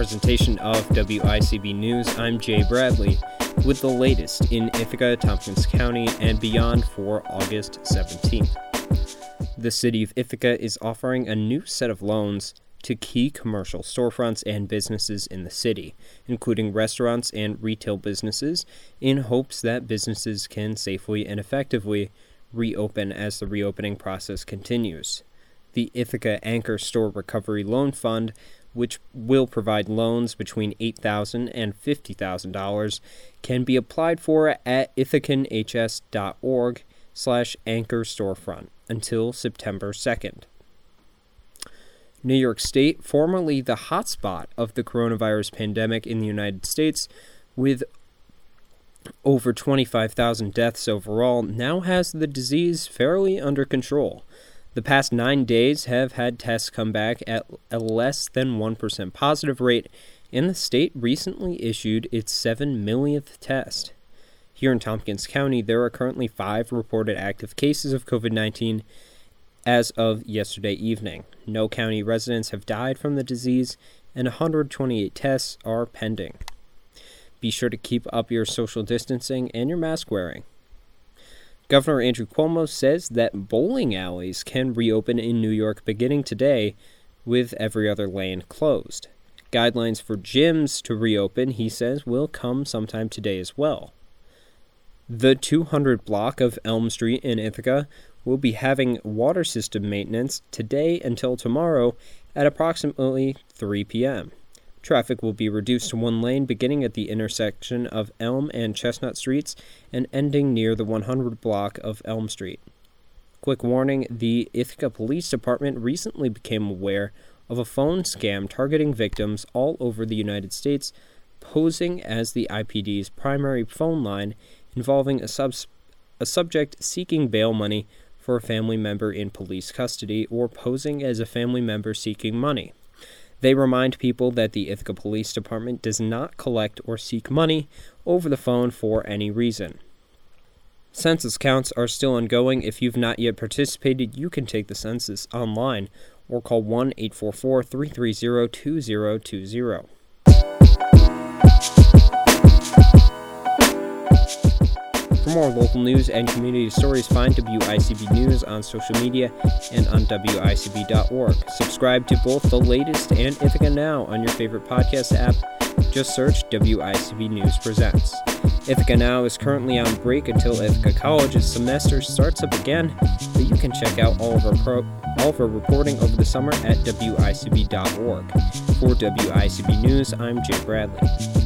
of WICB News, I'm Jay Bradley with the latest in Ithaca, Tompkins County, and beyond for August 17th. The city of Ithaca is offering a new set of loans to key commercial storefronts and businesses in the city, including restaurants and retail businesses, in hopes that businesses can safely and effectively reopen as the reopening process continues. The Ithaca Anchor Store Recovery Loan Fund, which will provide loans between $8,000 and $50,000, can be applied for at ithacanhs.org slash anchor storefront until September 2nd. New York State, formerly the hotspot of the coronavirus pandemic in the United States, with over 25,000 deaths overall, now has the disease fairly under control. The past nine days have had tests come back at a less than 1% positive rate, and the state recently issued its 7 millionth test. Here in Tompkins County, there are currently five reported active cases of COVID 19 as of yesterday evening. No county residents have died from the disease, and 128 tests are pending. Be sure to keep up your social distancing and your mask wearing. Governor Andrew Cuomo says that bowling alleys can reopen in New York beginning today, with every other lane closed. Guidelines for gyms to reopen, he says, will come sometime today as well. The 200 block of Elm Street in Ithaca will be having water system maintenance today until tomorrow at approximately 3 p.m. Traffic will be reduced to one lane beginning at the intersection of Elm and Chestnut Streets and ending near the 100 block of Elm Street. Quick warning the Ithaca Police Department recently became aware of a phone scam targeting victims all over the United States, posing as the IPD's primary phone line involving a, subs- a subject seeking bail money for a family member in police custody or posing as a family member seeking money. They remind people that the Ithaca Police Department does not collect or seek money over the phone for any reason. Census counts are still ongoing. If you've not yet participated, you can take the census online or call 1 844 330 2020. More local news and community stories, find WICB News on social media and on WICB.org. Subscribe to both the latest and Ithaca Now on your favorite podcast app. Just search WICB News Presents. Ithaca Now is currently on break until Ithaca College's semester starts up again, but you can check out all of our pro- all of our reporting over the summer at WICB.org. For WICB News, I'm Jay Bradley.